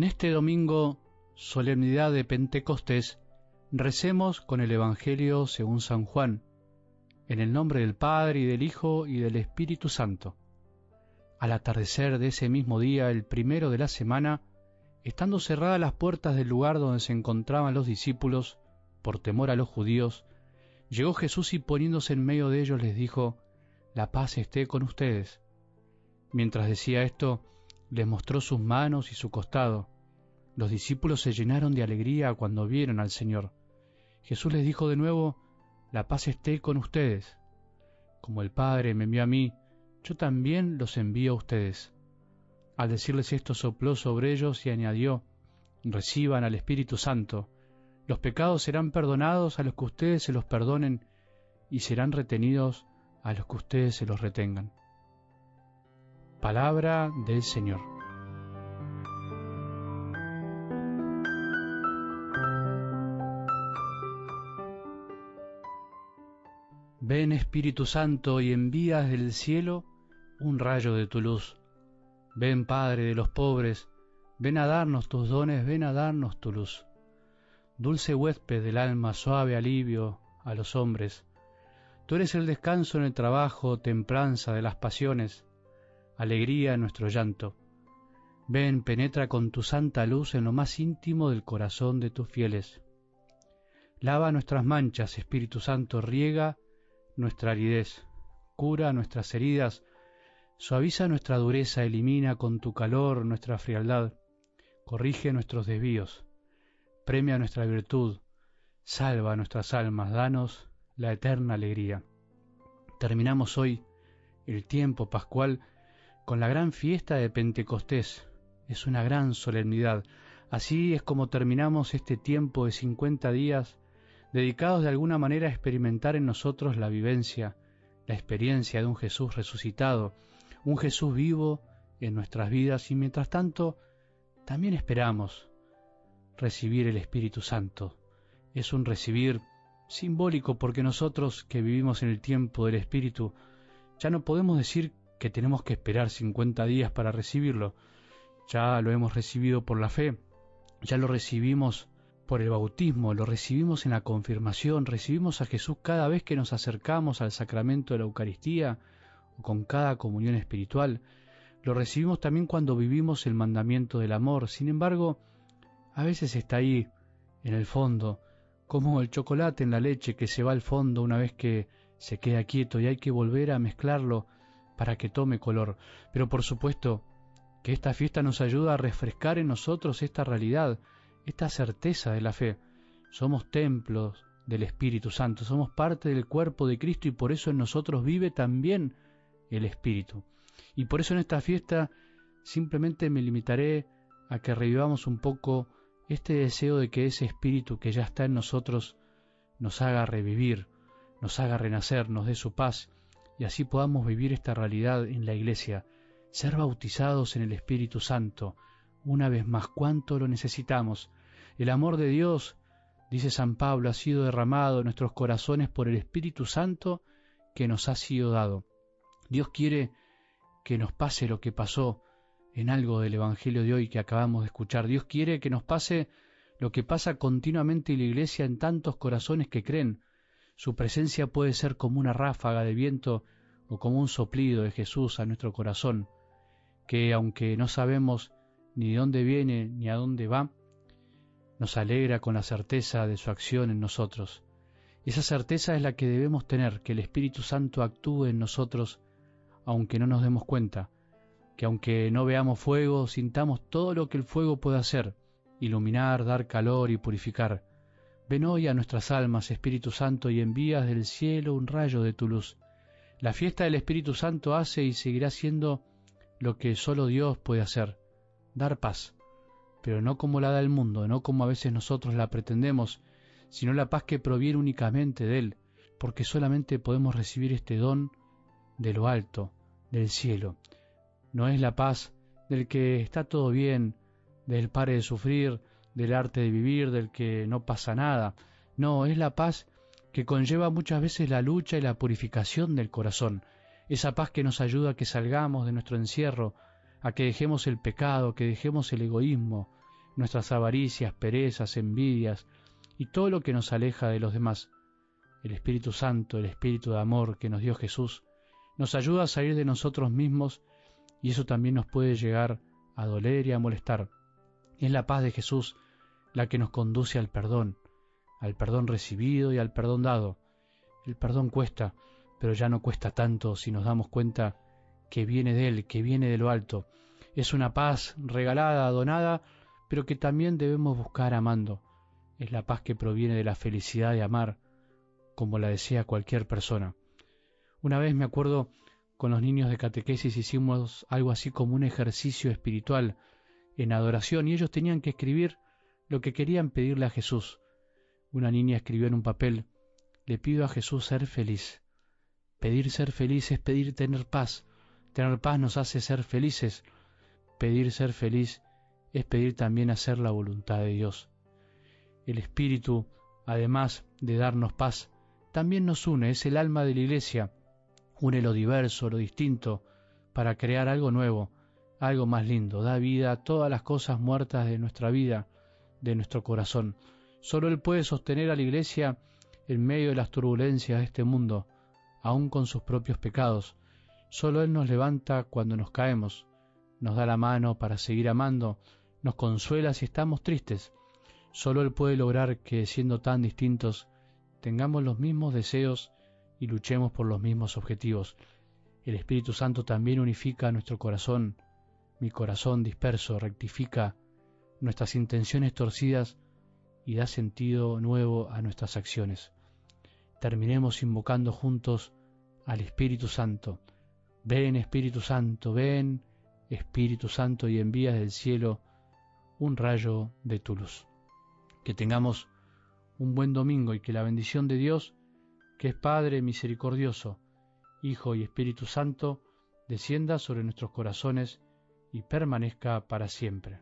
En este domingo, solemnidad de Pentecostés, recemos con el Evangelio según San Juan, en el nombre del Padre y del Hijo y del Espíritu Santo. Al atardecer de ese mismo día, el primero de la semana, estando cerradas las puertas del lugar donde se encontraban los discípulos, por temor a los judíos, llegó Jesús y poniéndose en medio de ellos les dijo, La paz esté con ustedes. Mientras decía esto, les mostró sus manos y su costado. Los discípulos se llenaron de alegría cuando vieron al Señor. Jesús les dijo de nuevo, La paz esté con ustedes. Como el Padre me envió a mí, yo también los envío a ustedes. Al decirles esto sopló sobre ellos y añadió, Reciban al Espíritu Santo. Los pecados serán perdonados a los que ustedes se los perdonen y serán retenidos a los que ustedes se los retengan. Palabra del Señor. Ven Espíritu Santo y envías del cielo un rayo de tu luz. Ven Padre de los pobres, ven a darnos tus dones, ven a darnos tu luz. Dulce huésped del alma, suave alivio a los hombres. Tú eres el descanso en el trabajo, templanza de las pasiones alegría en nuestro llanto. Ven, penetra con tu santa luz en lo más íntimo del corazón de tus fieles. Lava nuestras manchas, Espíritu Santo, riega nuestra aridez, cura nuestras heridas, suaviza nuestra dureza, elimina con tu calor nuestra frialdad, corrige nuestros desvíos, premia nuestra virtud, salva nuestras almas, danos la eterna alegría. Terminamos hoy el tiempo pascual con la gran fiesta de Pentecostés. Es una gran solemnidad. Así es como terminamos este tiempo de 50 días dedicados de alguna manera a experimentar en nosotros la vivencia, la experiencia de un Jesús resucitado, un Jesús vivo en nuestras vidas y mientras tanto también esperamos recibir el Espíritu Santo. Es un recibir simbólico porque nosotros que vivimos en el tiempo del Espíritu ya no podemos decir que tenemos que esperar 50 días para recibirlo. Ya lo hemos recibido por la fe, ya lo recibimos por el bautismo, lo recibimos en la confirmación, recibimos a Jesús cada vez que nos acercamos al sacramento de la Eucaristía o con cada comunión espiritual. Lo recibimos también cuando vivimos el mandamiento del amor. Sin embargo, a veces está ahí, en el fondo, como el chocolate en la leche que se va al fondo una vez que se queda quieto y hay que volver a mezclarlo para que tome color. Pero por supuesto que esta fiesta nos ayuda a refrescar en nosotros esta realidad, esta certeza de la fe. Somos templos del Espíritu Santo, somos parte del cuerpo de Cristo y por eso en nosotros vive también el Espíritu. Y por eso en esta fiesta simplemente me limitaré a que revivamos un poco este deseo de que ese Espíritu que ya está en nosotros nos haga revivir, nos haga renacer, nos dé su paz y así podamos vivir esta realidad en la Iglesia, ser bautizados en el Espíritu Santo, una vez más, cuánto lo necesitamos. El amor de Dios, dice San Pablo, ha sido derramado en nuestros corazones por el Espíritu Santo que nos ha sido dado. Dios quiere que nos pase lo que pasó en algo del Evangelio de hoy que acabamos de escuchar. Dios quiere que nos pase lo que pasa continuamente en la Iglesia en tantos corazones que creen, su presencia puede ser como una ráfaga de viento o como un soplido de Jesús a nuestro corazón, que aunque no sabemos ni de dónde viene ni a dónde va, nos alegra con la certeza de su acción en nosotros. Esa certeza es la que debemos tener, que el Espíritu Santo actúe en nosotros aunque no nos demos cuenta, que aunque no veamos fuego, sintamos todo lo que el fuego puede hacer, iluminar, dar calor y purificar, Ven hoy a nuestras almas, Espíritu Santo, y envías del cielo un rayo de tu luz. La fiesta del Espíritu Santo hace y seguirá siendo lo que solo Dios puede hacer, dar paz, pero no como la da el mundo, no como a veces nosotros la pretendemos, sino la paz que proviene únicamente de Él, porque solamente podemos recibir este don de lo alto, del cielo. No es la paz del que está todo bien, del pare de sufrir, del arte de vivir, del que no pasa nada. No, es la paz que conlleva muchas veces la lucha y la purificación del corazón, esa paz que nos ayuda a que salgamos de nuestro encierro, a que dejemos el pecado, que dejemos el egoísmo, nuestras avaricias, perezas, envidias y todo lo que nos aleja de los demás. El Espíritu Santo, el Espíritu de amor que nos dio Jesús, nos ayuda a salir de nosotros mismos y eso también nos puede llegar a doler y a molestar. Es la paz de Jesús la que nos conduce al perdón, al perdón recibido y al perdón dado. El perdón cuesta, pero ya no cuesta tanto si nos damos cuenta que viene de Él, que viene de lo alto. Es una paz regalada, donada, pero que también debemos buscar amando. Es la paz que proviene de la felicidad de amar, como la desea cualquier persona. Una vez me acuerdo con los niños de catequesis hicimos algo así como un ejercicio espiritual en adoración y ellos tenían que escribir lo que querían pedirle a Jesús. Una niña escribió en un papel, le pido a Jesús ser feliz. Pedir ser feliz es pedir tener paz. Tener paz nos hace ser felices. Pedir ser feliz es pedir también hacer la voluntad de Dios. El Espíritu, además de darnos paz, también nos une, es el alma de la Iglesia une lo diverso, lo distinto, para crear algo nuevo, algo más lindo, da vida a todas las cosas muertas de nuestra vida, de nuestro corazón. Solo Él puede sostener a la Iglesia en medio de las turbulencias de este mundo, aun con sus propios pecados. Solo Él nos levanta cuando nos caemos, nos da la mano para seguir amando, nos consuela si estamos tristes. Solo Él puede lograr que, siendo tan distintos, tengamos los mismos deseos y luchemos por los mismos objetivos. El Espíritu Santo también unifica nuestro corazón, mi corazón disperso, rectifica nuestras intenciones torcidas y da sentido nuevo a nuestras acciones. Terminemos invocando juntos al Espíritu Santo. Ven Espíritu Santo, ven Espíritu Santo y envías del cielo un rayo de tu luz. Que tengamos un buen domingo y que la bendición de Dios que es Padre misericordioso, Hijo y Espíritu Santo, descienda sobre nuestros corazones y permanezca para siempre.